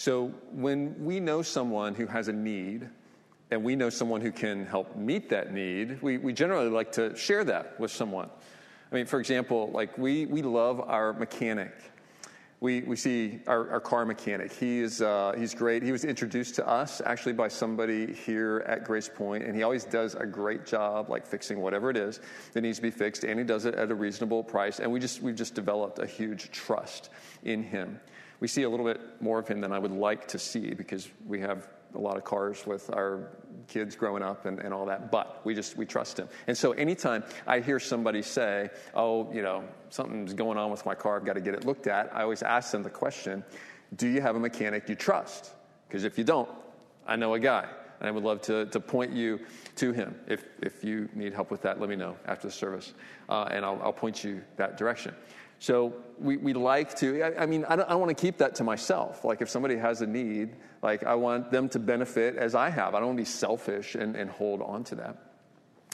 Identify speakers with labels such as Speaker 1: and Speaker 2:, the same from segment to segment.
Speaker 1: So when we know someone who has a need, and we know someone who can help meet that need, we, we generally like to share that with someone. I mean, for example, like we, we love our mechanic. We, we see our, our car mechanic. He is, uh, he's great. He was introduced to us actually by somebody here at Grace Point, and he always does a great job, like fixing whatever it is that needs to be fixed, and he does it at a reasonable price. And we just, we've just developed a huge trust in him. We see a little bit more of him than I would like to see because we have a lot of cars with our kids growing up and, and all that, but we just, we trust him. And so anytime I hear somebody say, oh, you know, something's going on with my car, I've got to get it looked at, I always ask them the question, do you have a mechanic you trust? Because if you don't, I know a guy, and I would love to, to point you to him. If, if you need help with that, let me know after the service, uh, and I'll, I'll point you that direction. So we, we like to, I, I mean, I don't, I don't want to keep that to myself. Like if somebody has a need, like I want them to benefit as I have. I don't want to be selfish and, and hold on to that.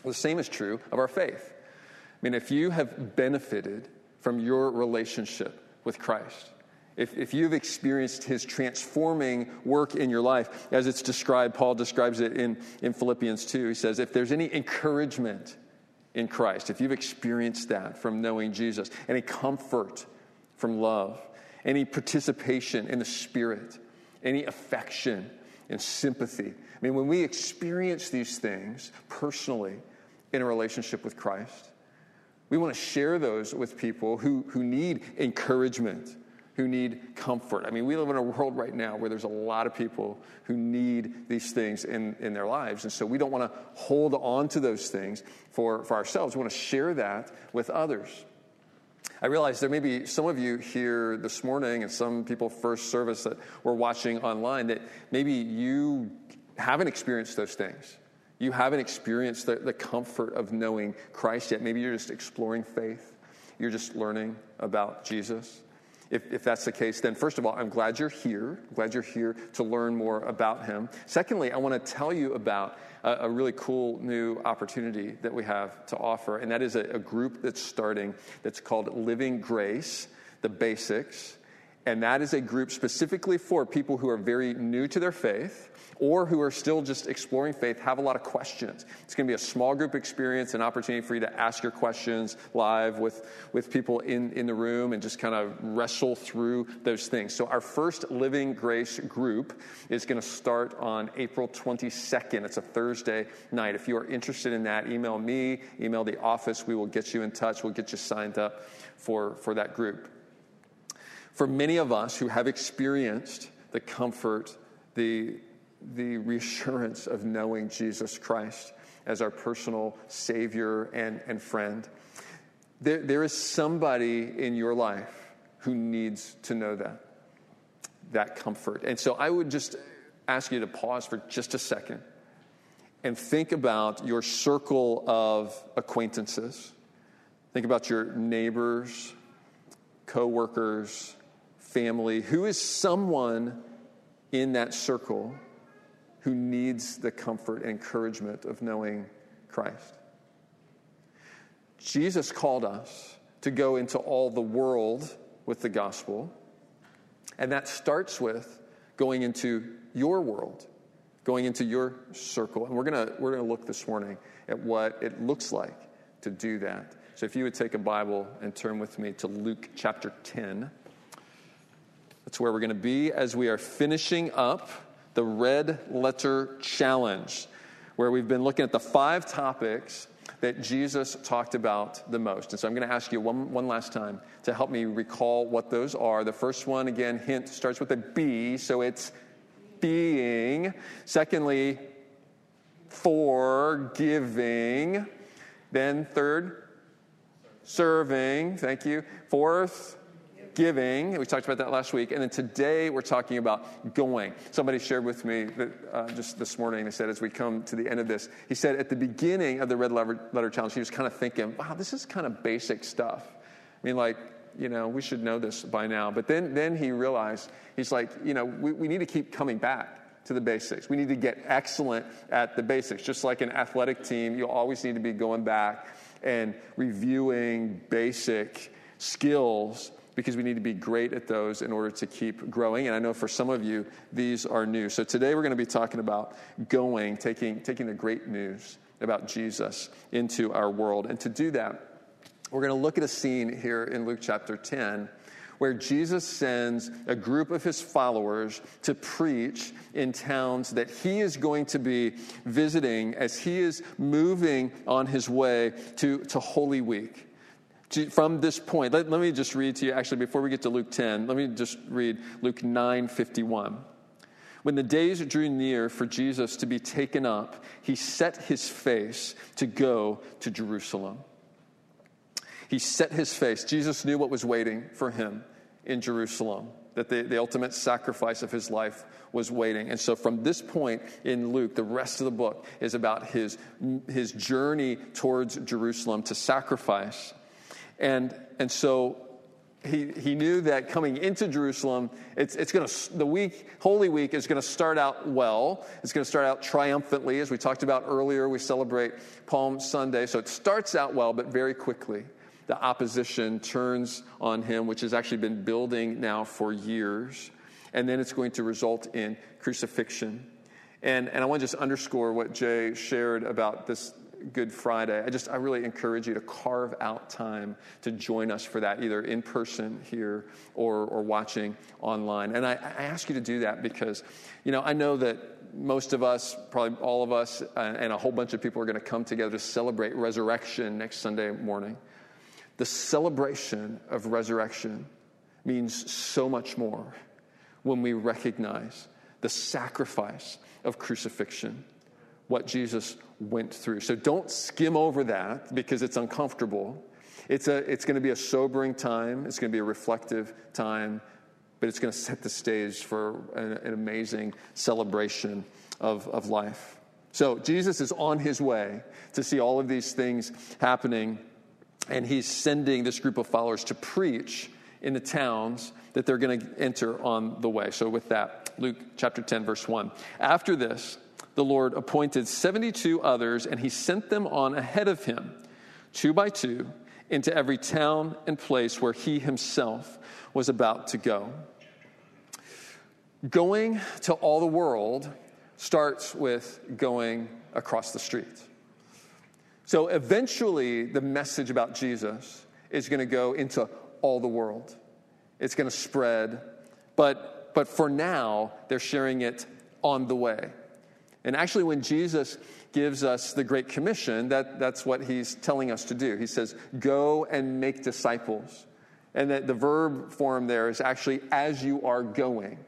Speaker 1: The same is true of our faith. I mean, if you have benefited from your relationship with Christ, if, if you've experienced his transforming work in your life, as it's described, Paul describes it in, in Philippians 2, he says, if there's any encouragement in Christ, if you've experienced that from knowing Jesus, any comfort from love, any participation in the Spirit, any affection and sympathy. I mean, when we experience these things personally in a relationship with Christ, we want to share those with people who, who need encouragement, who need comfort. I mean, we live in a world right now where there's a lot of people who need these things in, in their lives. And so we don't want to hold on to those things for, for ourselves. We want to share that with others. I realize there may be some of you here this morning and some people first service that were watching online that maybe you haven't experienced those things. You haven't experienced the, the comfort of knowing Christ yet. Maybe you're just exploring faith. You're just learning about Jesus. If, if that's the case, then first of all, I'm glad you're here. I'm glad you're here to learn more about him. Secondly, I want to tell you about a, a really cool new opportunity that we have to offer, and that is a, a group that's starting that's called Living Grace, the Basics. And that is a group specifically for people who are very new to their faith or who are still just exploring faith have a lot of questions. It's going to be a small group experience, an opportunity for you to ask your questions live with, with people in, in the room and just kind of wrestle through those things. So, our first Living Grace group is going to start on April 22nd. It's a Thursday night. If you are interested in that, email me, email the office. We will get you in touch, we'll get you signed up for, for that group. For many of us who have experienced the comfort, the the reassurance of knowing Jesus Christ as our personal Savior and, and friend. There, there is somebody in your life who needs to know that, that comfort. And so I would just ask you to pause for just a second and think about your circle of acquaintances. Think about your neighbors, coworkers, family. Who is someone in that circle who needs the comfort and encouragement of knowing Christ. Jesus called us to go into all the world with the gospel, and that starts with going into your world, going into your circle. And we're going we're going to look this morning at what it looks like to do that. So if you would take a Bible and turn with me to Luke chapter 10. That's where we're going to be as we are finishing up the Red Letter Challenge, where we've been looking at the five topics that Jesus talked about the most. And so I'm going to ask you one, one last time to help me recall what those are. The first one, again, hint, starts with a B, so it's being. Secondly, forgiving. Then third, serving. Thank you. Fourth, giving. We talked about that last week. And then today we're talking about going. Somebody shared with me that, uh, just this morning, they said, as we come to the end of this, he said at the beginning of the Red Letter Challenge, he was kind of thinking, wow, this is kind of basic stuff. I mean, like, you know, we should know this by now. But then, then he realized, he's like, you know, we, we need to keep coming back to the basics. We need to get excellent at the basics. Just like an athletic team, you always need to be going back and reviewing basic skills because we need to be great at those in order to keep growing. And I know for some of you, these are new. So today we're going to be talking about going, taking, taking the great news about Jesus into our world. And to do that, we're going to look at a scene here in Luke chapter 10 where Jesus sends a group of his followers to preach in towns that he is going to be visiting as he is moving on his way to, to Holy Week. From this point, let, let me just read to you, actually, before we get to Luke 10, let me just read Luke 9 51. When the days drew near for Jesus to be taken up, he set his face to go to Jerusalem. He set his face. Jesus knew what was waiting for him in Jerusalem, that the, the ultimate sacrifice of his life was waiting. And so, from this point in Luke, the rest of the book is about his, his journey towards Jerusalem to sacrifice. And, and so, he, he knew that coming into Jerusalem, it's, it's going to, the week, Holy Week is going to start out well. It's going to start out triumphantly. As we talked about earlier, we celebrate Palm Sunday. So it starts out well, but very quickly the opposition turns on him, which has actually been building now for years. And then it's going to result in crucifixion. And, and I want to just underscore what Jay shared about this Good Friday. I just, I really encourage you to carve out time to join us for that, either in person here or, or watching online. And I, I ask you to do that because, you know, I know that most of us, probably all of us, uh, and a whole bunch of people are going to come together to celebrate resurrection next Sunday morning. The celebration of resurrection means so much more when we recognize the sacrifice of crucifixion, what Jesus went through. So don't skim over that because it's uncomfortable. It's, a, it's going to be a sobering time, it's going to be a reflective time, but it's going to set the stage for an, an amazing celebration of, of life. So Jesus is on his way to see all of these things happening and he's sending this group of followers to preach in the towns that they're going to enter on the way. So, with that, Luke chapter 10, verse 1. After this, the Lord appointed 72 others, and he sent them on ahead of him, two by two, into every town and place where he himself was about to go. Going to all the world starts with going across the street. So eventually, the message about Jesus is going to go into all the world. It's going to spread. But, but for now, they're sharing it on the way. And actually, when Jesus gives us the Great Commission, that, that's what he's telling us to do. He says, Go and make disciples. And that the verb form there is actually as you are going,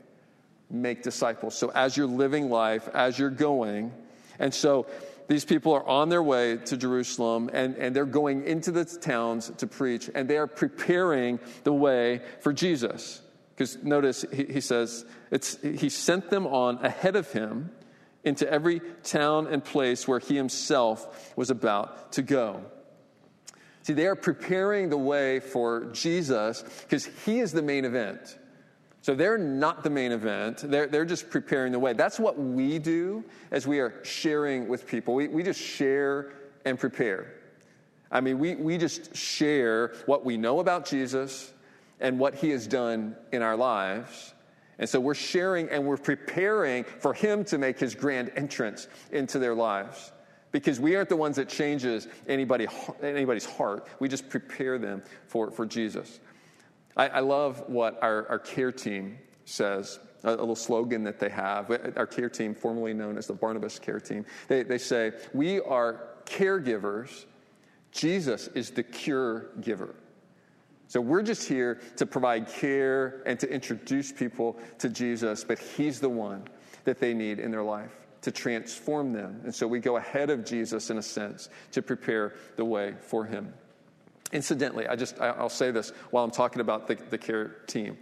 Speaker 1: make disciples. So as you're living life, as you're going. And so these people are on their way to Jerusalem and, and they're going into the towns to preach and they are preparing the way for Jesus. Because notice he, he says, it's, he sent them on ahead of him into every town and place where he himself was about to go. See, they are preparing the way for Jesus because he is the main event. So they're not the main event. They're, they're just preparing the way. That's what we do as we are sharing with people. We, we just share and prepare. I mean, we, we just share what we know about Jesus and what he has done in our lives. And so we're sharing and we're preparing for him to make his grand entrance into their lives. Because we aren't the ones that changes anybody, anybody's heart. We just prepare them for, for Jesus. I, I love what our, our care team says a, little slogan that they have. Our care team, formerly known as the Barnabas Care Team, they, they say, We are caregivers. Jesus is the cure giver. So we're just here to provide care and to introduce people to Jesus, but He's the one that they need in their life to transform them. And so we go ahead of Jesus in a sense to prepare the way for Him. Incidentally, I just, I'll say this while I'm talking about the, the care team.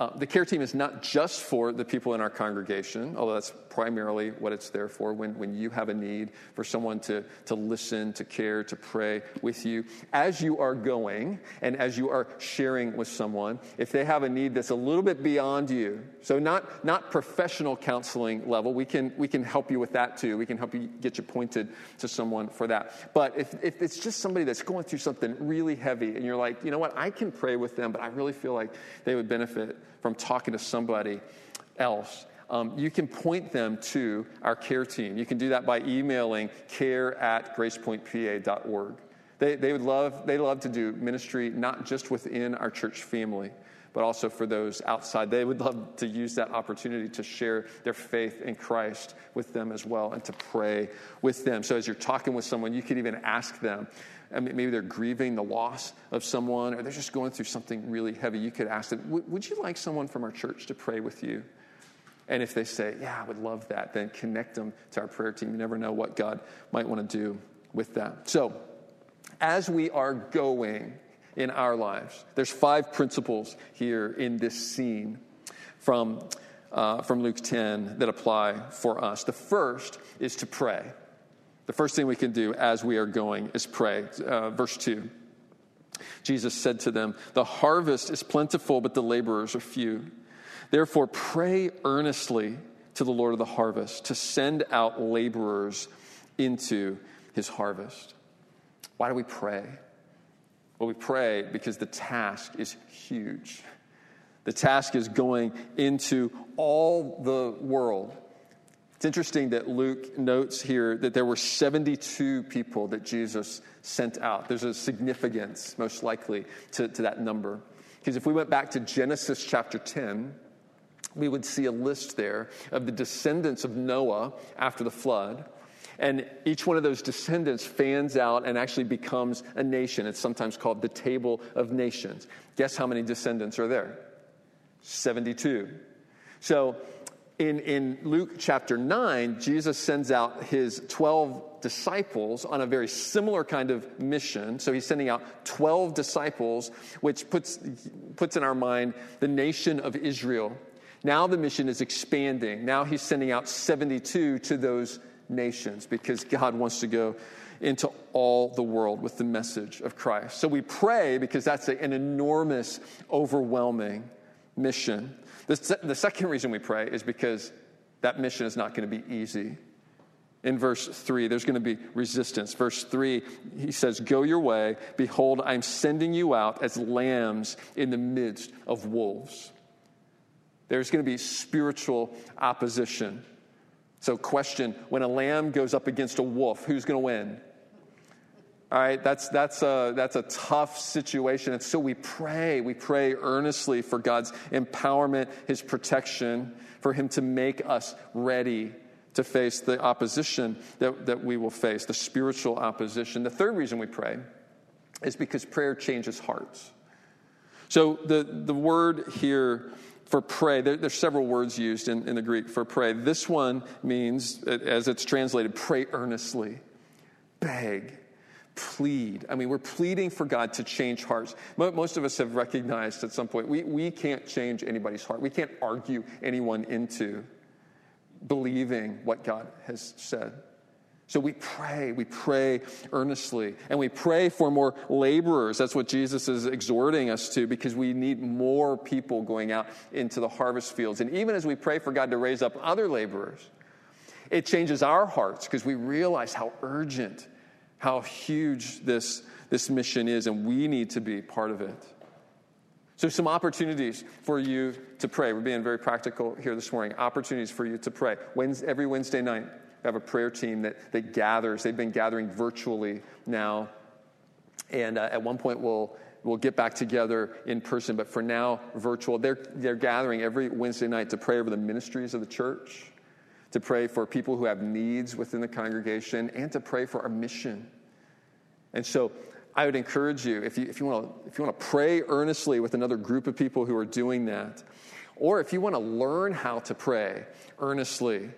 Speaker 1: Uh, the care team is not just for the people in our congregation, although that's primarily what it's there for. When, when you have a need for someone to, to listen, to care, to pray with you, as you are going and as you are sharing with someone, if they have a need that's a little bit beyond you, so not, not professional counseling level, we can, we can help you with that too. We can help you get you pointed to someone for that. But if, if it's just somebody that's going through something really heavy and you're like, you know what, I can pray with them, but I really feel like they would benefit from talking to somebody else. Um, you can point them to our care team. You can do that by emailing care at gracepointpa.org. They, they would love, they love to do ministry not just within our church family, but also for those outside. They would love to use that opportunity to share their faith in Christ with them as well and to pray with them. So as you're talking with someone, you could even ask them, I mean, maybe they're grieving the loss of someone or they're just going through something really heavy. You could ask them, Would you like someone from our church to pray with you? And if they say, Yeah, I would love that, then connect them to our prayer team. You never know what God might want to do with that. So, as we are going in our lives, there's five principles here in this scene from, uh, from Luke 10 that apply for us. The first is to pray. The first thing we can do as we are going is pray. Uh, verse 2. Jesus said to them, The harvest is plentiful, but the laborers are few. Therefore, pray earnestly to the Lord of the harvest to send out laborers into his harvest. Why do we pray? Well, we pray because the task is huge. The task is going into all the world it's interesting that Luke notes here that there were 72 people that Jesus sent out. There's a significance, most likely, to, to that number. Because if we went back to Genesis chapter 10, we would see a list there of the descendants of Noah after the flood. And each one of those descendants fans out and actually becomes a nation. It's sometimes called the Table of Nations. Guess how many descendants are there? 72. So in, in Luke chapter 9, Jesus sends out his 12 disciples on a very similar kind of mission. So he's sending out 12 disciples, which puts, puts in our mind the nation of Israel. Now the mission is expanding. Now he's sending out 72 to those nations because God wants to go into all the world with the message of Christ. So we pray because that's an enormous, overwhelming mission. The, the second reason we pray is because that mission is not going to be easy. In verse 3, there's going to be resistance. Verse 3, he says, Go your way. Behold, I'm sending you out as lambs in the midst of wolves. There's going to be spiritual opposition. So, question when a lamb goes up against a wolf, who's going to win? All right, that's, that's, a, that's a tough situation. And so we pray. We pray earnestly for God's empowerment, His protection, for Him to make us ready to face the opposition that, that we will face, the spiritual opposition. The third reason we pray is because prayer changes hearts. So the, the word here for pray, there, there's several words used in, in the Greek for pray. This one means, as it's translated, pray earnestly, beg plead. I mean, we're pleading for God to change hearts. Most of us have recognized at some point we, we can't change anybody's heart. We can't argue anyone into believing what God has said. So we pray, we pray earnestly, and we pray for more laborers. That's what Jesus is exhorting us to because we need more people going out into the harvest fields. And even as we pray for God to raise up other laborers, it changes our hearts because we realize how urgent how huge this, this mission is, and we need to be part of it. So, some opportunities for you to pray. We're being very practical here this morning. Opportunities for you to pray. Wednesday, every Wednesday night, we have a prayer team that, that gathers. They've been gathering virtually now. And uh, at one point, we'll, we'll get back together in person, but for now, virtual. They're, they're gathering every Wednesday night to pray over the ministries of the church, to pray for people who have needs within the congregation, and to pray for our mission and so I would encourage you, if you, if you, want, to, if you want to pray earnestly with another group of people who are doing that, or if you want to learn how to pray earnestly,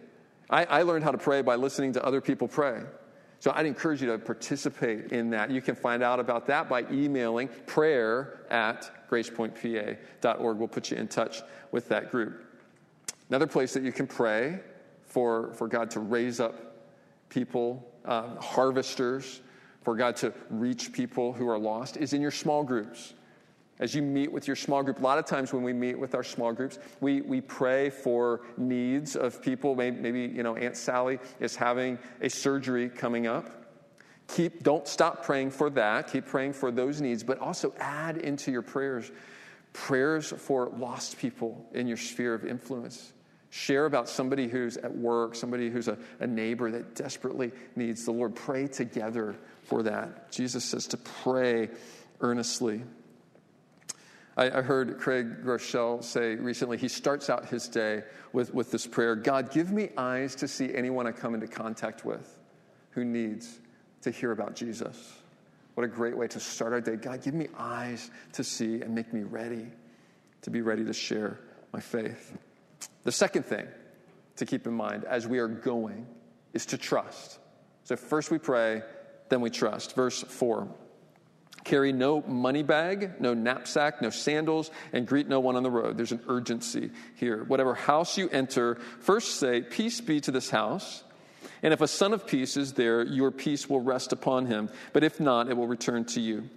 Speaker 1: I, I learned how to pray by listening to other people pray. So I'd encourage you to participate in that. You can find out about that by emailing prayer at gracepointpa.org. We'll put you in touch with that group. Another place that you can pray for, for God to raise up people, uh, harvesters, for God to reach people who are lost is in your small groups. As you meet with your small group, a lot of times when we meet with our small groups, we, we pray for needs of people. Maybe, maybe, you know, Aunt Sally is having a surgery coming up. Keep, don't stop praying for that. Keep praying for those needs, but also add into your prayers prayers for lost people in your sphere of influence. Share about somebody who's at work, somebody who's a, a neighbor that desperately needs the Lord. Pray together for that. Jesus says to pray earnestly. I, I heard Craig Groeschel say recently, he starts out his day with, with this prayer God, give me eyes to see anyone I come into contact with who needs to hear about Jesus. What a great way to start our day. God, give me eyes to see and make me ready to be ready to share my faith. The second thing to keep in mind as we are going is to trust. So, first we pray, then we trust. Verse 4 Carry no money bag, no knapsack, no sandals, and greet no one on the road. There's an urgency here. Whatever house you enter, first say, Peace be to this house. And if a son of peace is there, your peace will rest upon him. But if not, it will return to you.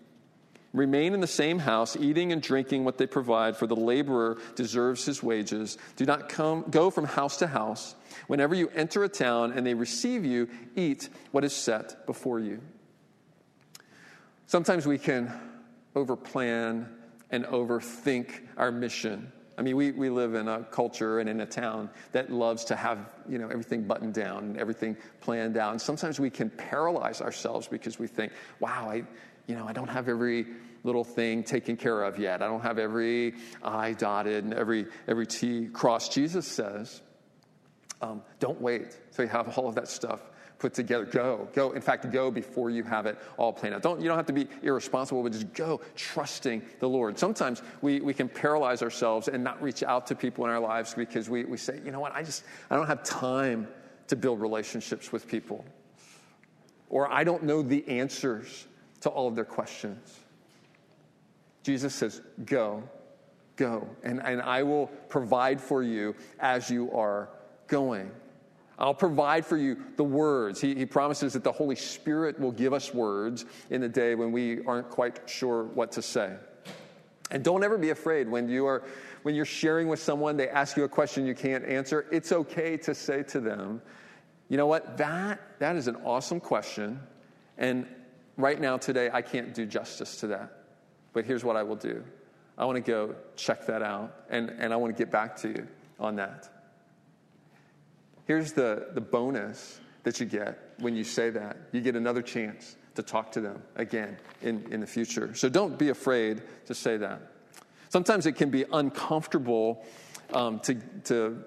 Speaker 1: Remain in the same house, eating and drinking what they provide, for the laborer deserves his wages. Do not come, go from house to house. Whenever you enter a town and they receive you, eat what is set before you. Sometimes we can overplan and overthink our mission. I mean, we, we live in a culture and in a town that loves to have, you know, everything buttoned down and everything planned out. And sometimes we can paralyze ourselves because we think, wow, I, you know, I don't have every little thing taken care of yet. I don't have every I dotted and every, every T crossed. Jesus says, um, don't wait till you have all of that stuff put together. Go, go. In fact, go before you have it all planned out. Don't, you don't have to be irresponsible, but just go trusting the Lord. Sometimes we, we can paralyze ourselves and not reach out to people in our lives because we, we say, you know what, I just, I don't have time to build relationships with people. Or I don't know the answers to all of their questions. Jesus says, go, go, and, and I will provide for you as you are going. I'll provide for you the words. He, he, promises that the Holy Spirit will give us words in the day when we aren't quite sure what to say. And don't ever be afraid when you are when you're sharing with someone, they ask you a question you can't answer. It's okay to say to them, you know what, that that is an awesome question. And right now, today, I can't do justice to that. But here's what I will do. I want to go check that out and, and I want to get back to you on that. Here's the, the bonus that you get when you say that you get another chance to talk to them again in, in the future. So don't be afraid to say that. Sometimes it can be uncomfortable um, to, to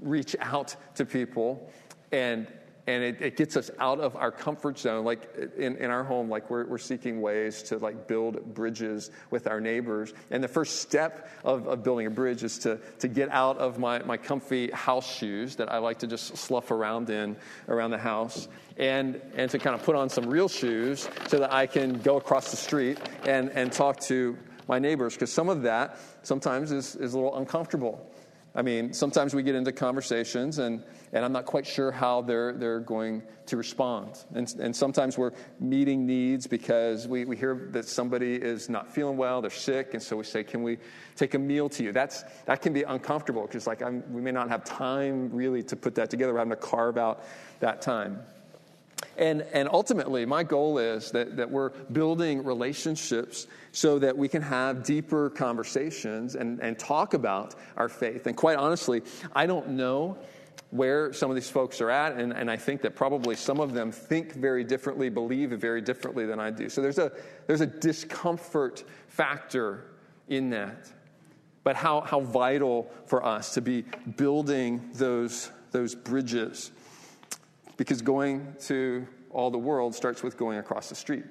Speaker 1: reach out to people and and it, it, gets us out of our comfort zone like in, in our home like we're, we're seeking ways to like build bridges with our neighbors. And the first step of, of building a bridge is to, to get out of my, my comfy house shoes that i like to just slough around in around the house and, and to kind of put on some real shoes so that i can go across the street and, and talk to my neighbors because some of that sometimes is, is a little uncomfortable I mean, sometimes we get into conversations and, and I'm not quite sure how they're, they're going to respond. And, and sometimes we're meeting needs because we, we hear that somebody is not feeling well, they're sick, and so we say, Can we take a meal to you? That's, that can be uncomfortable because, like, I'm, we may not have time really to put that together. We're having to carve out that time. And, and ultimately, my goal is that, that we're building relationships so that we can have deeper conversations and, and talk about our faith. And quite honestly, I don't know where some of these folks are at, and, and I think that probably some of them think very differently, believe very differently than I do. So there's a, there's a discomfort factor in that. But how, how vital for us to be building those, those bridges because going to all the world starts with going across the street.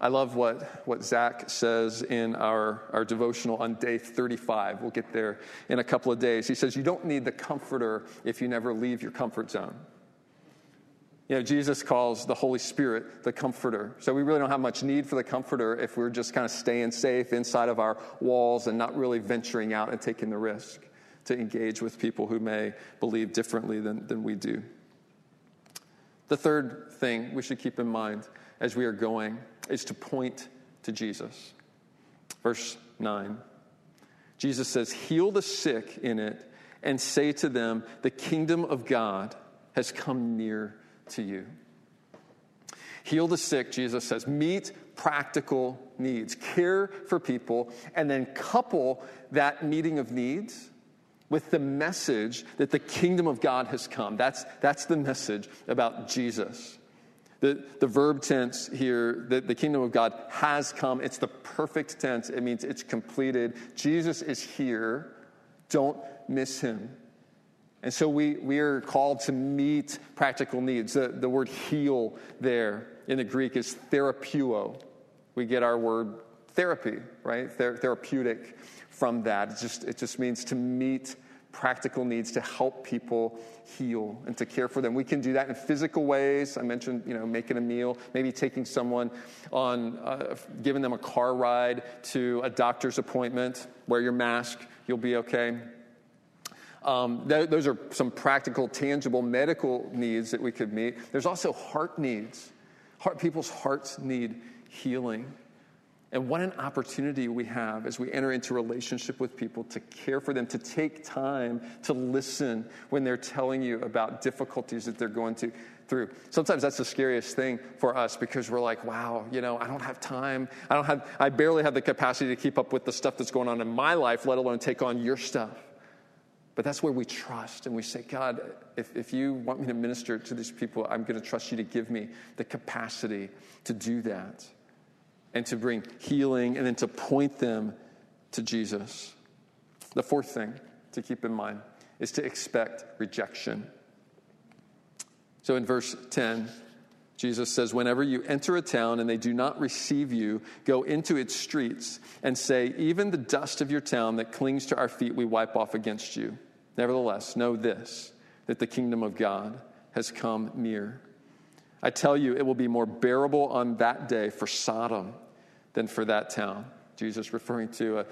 Speaker 1: I love what, what Zach says in our, our devotional on day 35. We'll get there in a couple of days. He says, You don't need the comforter if you never leave your comfort zone. You know, Jesus calls the Holy Spirit the comforter. So we really don't have much need for the comforter if we're just kind of staying safe inside of our walls and not really venturing out and taking the risk to engage with people who may believe differently than, than we do. The third thing we should keep in mind as we are going is to point to Jesus. Verse 9 Jesus says, Heal the sick in it and say to them, The kingdom of God has come near to you. Heal the sick, Jesus says. Meet practical needs. Care for people, and then couple that meeting of needs with the message that the kingdom of God has come. That's, that's the message about Jesus. The, the verb tense here, the, the kingdom of God has come. It's the perfect tense. It means it's completed. Jesus is here. Don't miss him. And so we, we are called to meet practical needs. The, the word heal there in the Greek is therapeuo. We get our word therapy, right? Ther- therapeutic from that. It just, it just means to meet practical needs, to help people heal and to care for them. We can do that in physical ways. I mentioned, you know, making a meal, maybe taking someone on, uh, giving them a car ride to a doctor's appointment. Wear your mask, you'll be okay. Um, th- those are some practical, tangible medical needs that we could meet. There's also heart needs. Heart, people's hearts need healing. And what an opportunity we have as we enter into relationship with people to care for them, to take time to listen when they're telling you about difficulties that they're going to, through. Sometimes that's the scariest thing for us because we're like, wow, you know, I don't have time. I don't have I barely have the capacity to keep up with the stuff that's going on in my life, let alone take on your stuff. But that's where we trust and we say, God, if, if you want me to minister to these people, I'm going to trust you to give me the capacity to do that and to bring healing and then to point them to Jesus. The fourth thing to keep in mind is to expect rejection. So in verse 10, Jesus says, Whenever you enter a town and they do not receive you, go into its streets and say, Even the dust of your town that clings to our feet we wipe off against you. Nevertheless, know this, that the kingdom of God has come near. I tell you, it will be more bearable on that day for Sodom than for that town. Jesus referring to a,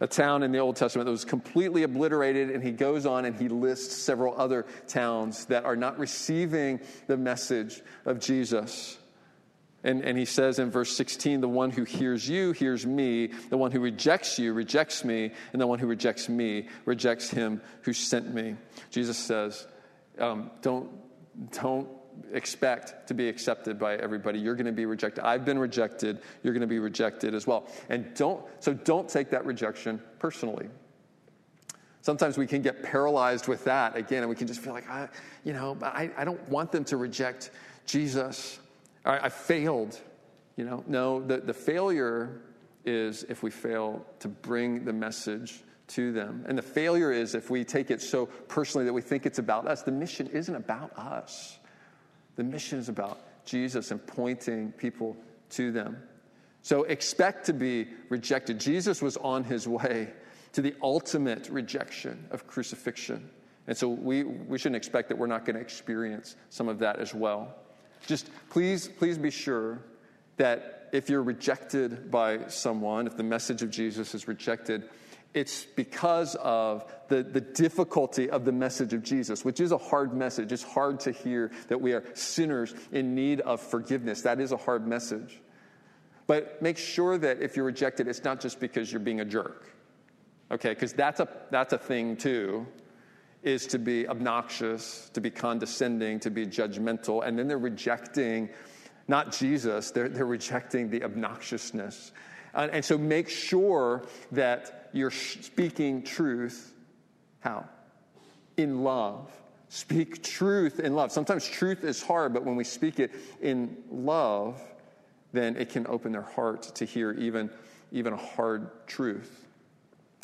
Speaker 1: a, town in the Old Testament that was completely obliterated, and he goes on and he lists several other towns that are not receiving the message of Jesus. And, and he says in verse 16, the one who hears you hears me, the one who rejects you rejects me, and the one who rejects me rejects him who sent me. Jesus says, um, don't, don't expect to be accepted by everybody. You're going to be rejected. I've been rejected. You're going to be rejected as well. And don't, so don't take that rejection personally. Sometimes we can get paralyzed with that again, and we can just feel like, I, you know, I, I don't want them to reject Jesus. I, I failed. You know, no, the, the failure is if we fail to bring the message to them. And the failure is if we take it so personally that we think it's about us. The mission isn't about us, the mission is about Jesus and pointing people to them. So expect to be rejected. Jesus was on his way to the ultimate rejection of crucifixion. And so we, we shouldn't expect that we're not going to experience some of that as well. Just please, please be sure that if you're rejected by someone, if the message of Jesus is rejected, it's because of the, the difficulty of the message of Jesus, which is a hard message. It's hard to hear that we are sinners in need of forgiveness. That is a hard message. But make sure that if you're rejected, it's not just because you're being a jerk. Okay, because that's a, that's a thing too is to be obnoxious, to be condescending, to be judgmental, and then they're rejecting not Jesus, they're, they're rejecting the obnoxiousness. And, and so make sure that you're speaking truth. How? In love. Speak truth in love. Sometimes truth is hard, but when we speak it in love, then it can open their heart to hear even, even a hard truth.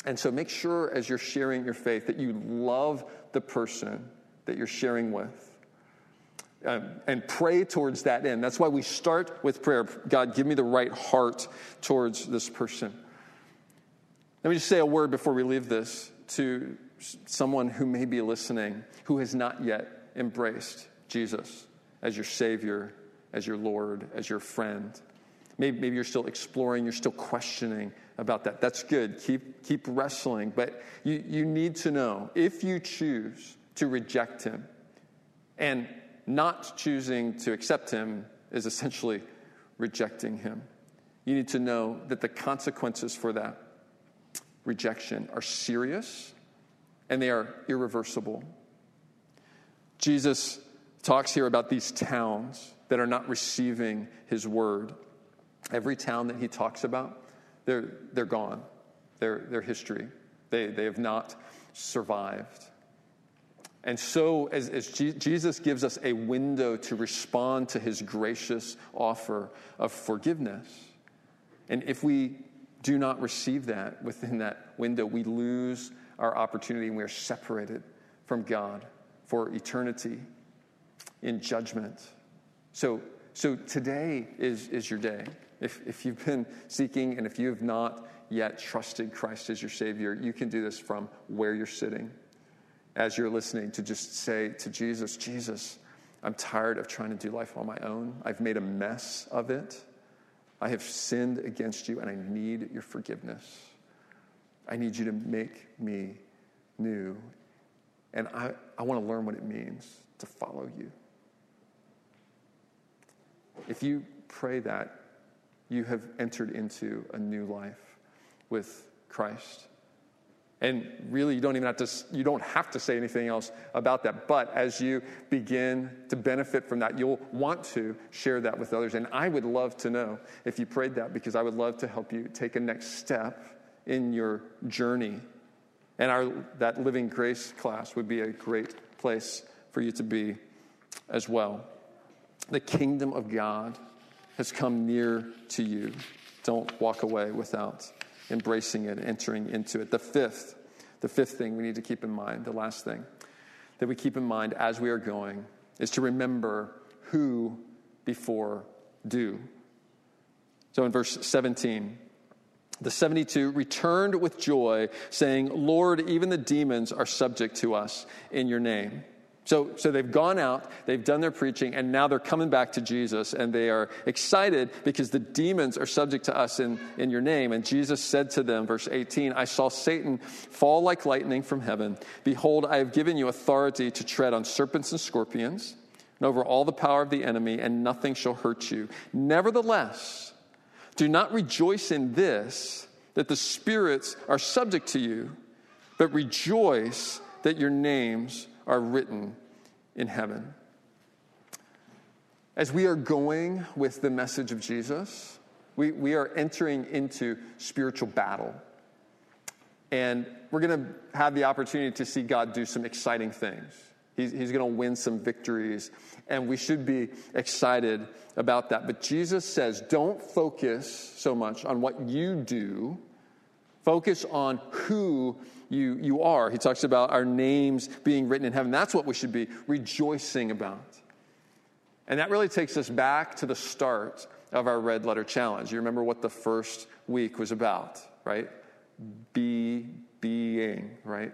Speaker 1: And so make sure as you're sharing your faith that you love the person that you're sharing with. Um, and pray towards that end. That's why we start with prayer. God, give me the right heart towards this person. Let me just say a word before we leave this to someone who may be listening who has not yet embraced Jesus as your Savior, as your Lord, as your friend. Maybe, maybe you're still exploring, you're still questioning about that. That's good. Keep, keep wrestling. But you, you need to know if you choose to reject Him and not choosing to accept Him is essentially rejecting Him. You need to know that the consequences for that rejection are serious and they are irreversible. Jesus talks here about these towns that are not receiving his word. Every town that he talks about, they're, they're gone. They're, they're history. They, they have not survived. And so, as, as Jesus gives us a window to respond to his gracious offer of forgiveness, and if we do not receive that within that window, we lose our opportunity and we are separated from God for eternity in judgment. So, so today is, is your day. If, if you've been seeking and if you have not yet trusted Christ as your Savior, you can do this from where you're sitting as you're listening to just say to Jesus, Jesus, I'm tired of trying to do life on my own. I've made a mess of it. I have sinned against you and I need your forgiveness. I need you to make me new. And I, I want to learn what it means to follow you. If you pray that, you have entered into a new life with Christ. And really, you don't even have to, you don't have to say anything else about that. But as you begin to benefit from that, you'll want to share that with others. And I would love to know if you prayed that because I would love to help you take a next step in your journey. And our, that Living Grace class would be a great place for you to be as well. The kingdom of God has come near to you. Don't walk away without embracing it, entering into it. The fifth, the fifth thing we need to keep in mind, the last thing that we keep in mind as we are going, is to remember who before do. So in verse 17, the 72 returned with joy, saying, Lord, even the demons are subject to us in your name. So, so they've gone out, they've done their preaching, and now they're coming back to Jesus, and they are excited because the demons are subject to us in, in your name. And Jesus said to them, verse 18, I saw Satan fall like lightning from heaven. Behold, I have given you authority to tread on serpents and scorpions, and over all the power of the enemy, and nothing shall hurt you. Nevertheless, do not rejoice in this, that the spirits are subject to you, but rejoice that your names are written in heaven. As we are going with the message of Jesus, we, we are entering into spiritual battle. And we're going to have the opportunity to see God do some exciting things. He's, he's going to win some victories, and we should be excited about that. But Jesus says, don't focus so much on what you do, focus on who you, you are. He talks about our names being written in heaven. That's what we should be rejoicing about. And that really takes us back to the start of our red letter challenge. You remember what the first week was about, right? Be being, right?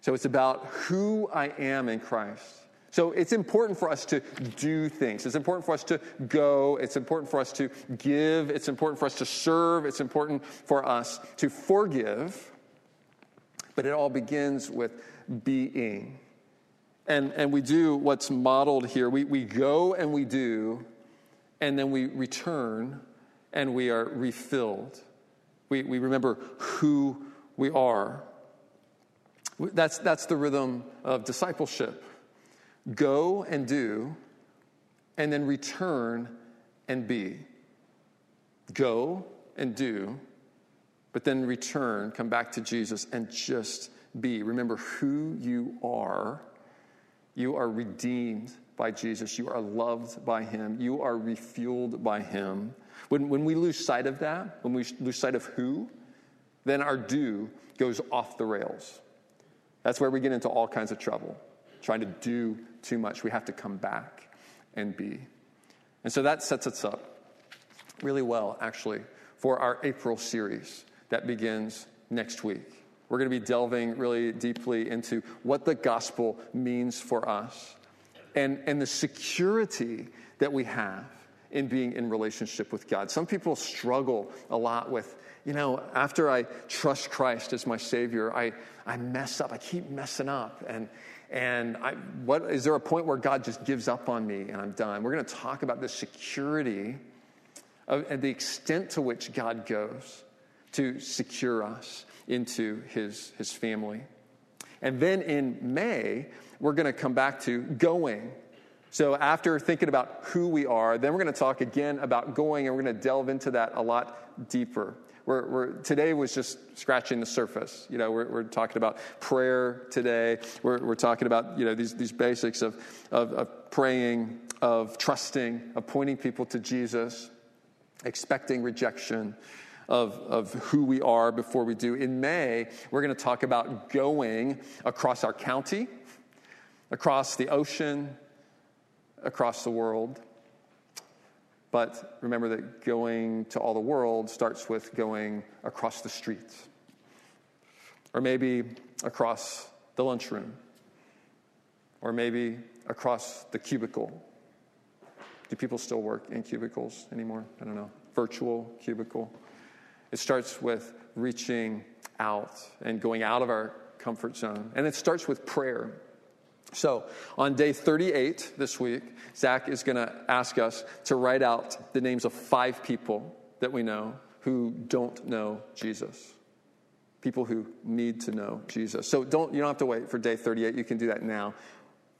Speaker 1: So it's about who I am in Christ. So it's important for us to do things. It's important for us to go. It's important for us to give. It's important for us to serve. It's important for us to forgive. But it all begins with being. And, and we do what's modeled here. We, we go and we do, and then we return and we are refilled. We, we remember who we are. That's, that's the rhythm of discipleship. Go and do, and then return and be. Go and do, but then return, come back to Jesus, and just be. Remember who you are. You are redeemed by Jesus. You are loved by Him. You are refueled by Him. When, when we lose sight of that, when we lose sight of who, then our do goes off the rails. That's where we get into all kinds of trouble, trying to do too much. We have to come back and be. And so that sets us up really well, actually, for our April series that begins next week. We're going to be delving really deeply into what the gospel means for us and, and the security that we have in being in relationship with God. Some people struggle a lot with, you know, after I trust Christ as my Savior, I, I mess up. I keep messing up. And, and I, what, is there a point where God just gives up on me and I'm done? We're going to talk about the security of, and the extent to which God goes to secure us into his, his family. And then in May, we're going to come back to going so, after thinking about who we are, then we're going to talk again about going, and we're going to delve into that a lot deeper. We're, we're, today was just scratching the surface. You know, we're, we're talking about prayer today. We're, we're, talking about you know these, these basics of, of, of praying, of trusting, of pointing people to Jesus, expecting rejection, of, of who we are before we do. In May, we're going to talk about going across our county, across the ocean, across the world. But remember that going to all the world starts with going across the street, or maybe across the lunchroom, or maybe across the cubicle. Do people still work in cubicles anymore? I don't know. Virtual cubicle. It starts with reaching out and going out of our comfort zone. And it starts with prayer. So, on day 38 this week, Zach is going to ask us to write out the names of five people that we know who don't know Jesus. People who need to know Jesus. So, don't, you don't have to wait for day 38. You can do that now.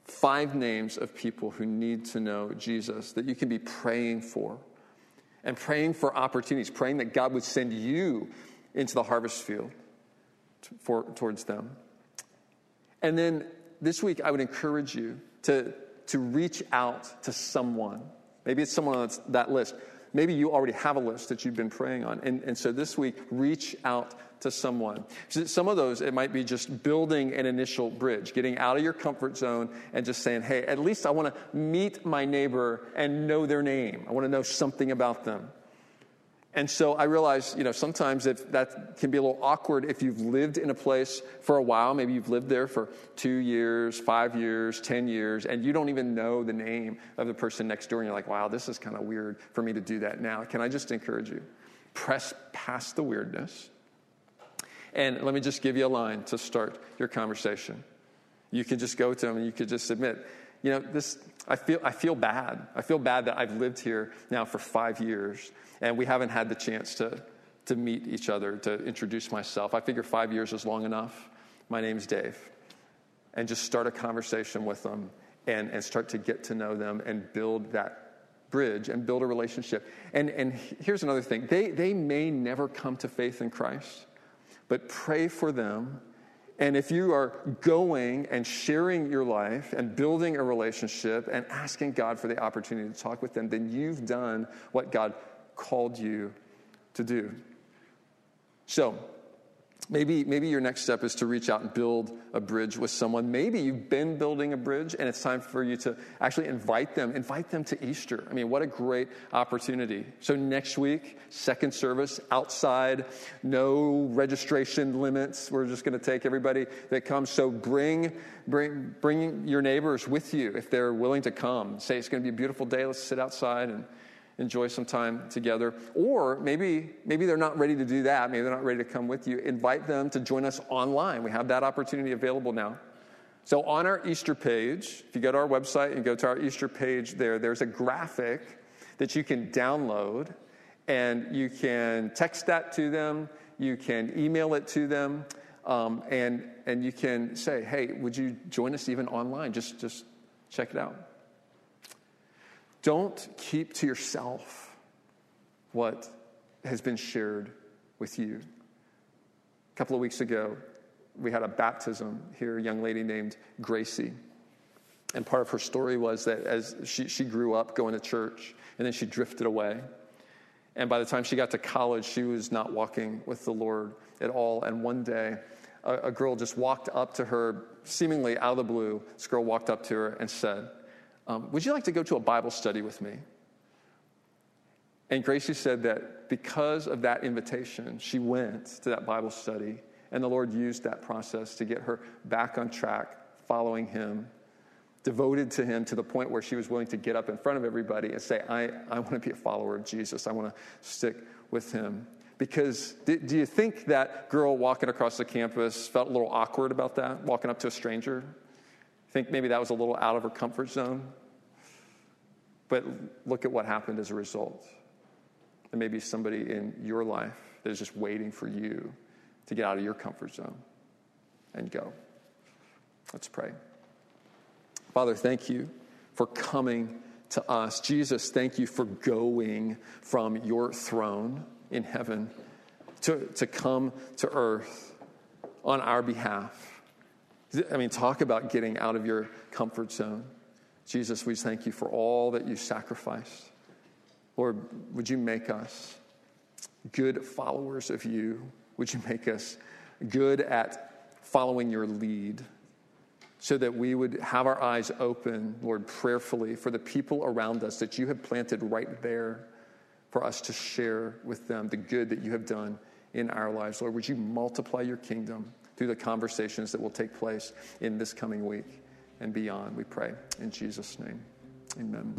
Speaker 1: Five names of people who need to know Jesus that you can be praying for and praying for opportunities, praying that God would send you into the harvest field for, towards them. And then this week, I would encourage you to, to reach out to someone. Maybe it's someone on that list. Maybe you already have a list that you've been praying on. And, and so this week, reach out to someone. Some of those, it might be just building an initial bridge, getting out of your comfort zone and just saying, hey, at least I want to meet my neighbor and know their name. I want to know something about them. And so I realize, you know, sometimes if that can be a little awkward if you've lived in a place for a while. Maybe you've lived there for two years, five years, 10 years, and you don't even know the name of the person next door. And you're like, wow, this is kind of weird for me to do that now. Can I just encourage you? Press past the weirdness. And let me just give you a line to start your conversation. You can just go to them and you could just admit, you know, this, I feel, I feel bad. I feel bad that I've lived here now for five years and we haven't had the chance to, to meet each other, to introduce myself. I figure five years is long enough. My name's Dave. And just start a conversation with them and, and start to get to know them and build that bridge and build a relationship. And, and here's another thing they, they may never come to faith in Christ, but pray for them and if you are going and sharing your life and building a relationship and asking God for the opportunity to talk with them, then you've done what God called you to do. So, Maybe, maybe your next step is to reach out and build a bridge with someone. Maybe you've been building a bridge and it's time for you to actually invite them. Invite them to Easter. I mean, what a great opportunity. So, next week, second service outside, no registration limits. We're just going to take everybody that comes. So, bring, bring, bring your neighbors with you if they're willing to come. Say, it's going to be a beautiful day. Let's sit outside and enjoy some time together. Or maybe, maybe they're not ready to do that. Maybe they're not ready to come with you. Invite them to join us online. We have that opportunity available now. So on our Easter page, if you go to our website and go to our Easter page there, there's a graphic that you can download and you can text that to them, you can email it to them, um, and, and you can say, hey, would you join us even online? Just, just check it out. Don't keep to yourself what has been shared with you. A couple of weeks ago, we had a baptism here, a young lady named Gracie. And part of her story was that as she, she grew up going to church, and then she drifted away. And by the time she got to college, she was not walking with the Lord at all. And one day, a, a girl just walked up to her, seemingly out of the blue. This girl walked up to her and said, um, Would you like to go to a Bible study with me? And Gracie said that because of that invitation, she went to that Bible study, and the Lord used that process to get her back on track, following Him, devoted to him to the point where she was willing to get up in front of everybody and say, I, I want to be a follower of Jesus. I want to stick with him. Because do, do you think that girl walking across the campus felt a little awkward about that, walking up to a stranger? Think maybe that was a little out of her comfort zone? But look at what happened as a result. There may be somebody in your life that is just waiting for you to get out of your comfort zone and go. Let's pray. Father, thank you for coming to us. Jesus, thank you for going from your throne in heaven to, to come to earth on our behalf. I mean, talk about getting out of your comfort zone. Jesus, we thank you for all that you sacrificed. Lord, would you make us good followers of you? Would you make us good at following your lead? so that we would have our eyes open, Lord, prayerfully for the people around us that you have planted right there for us to share with them the good that you have done in our lives. Lord, would you multiply your kingdom through the conversations that will take place in this coming week and beyond, we pray. In Jesus' name, amen.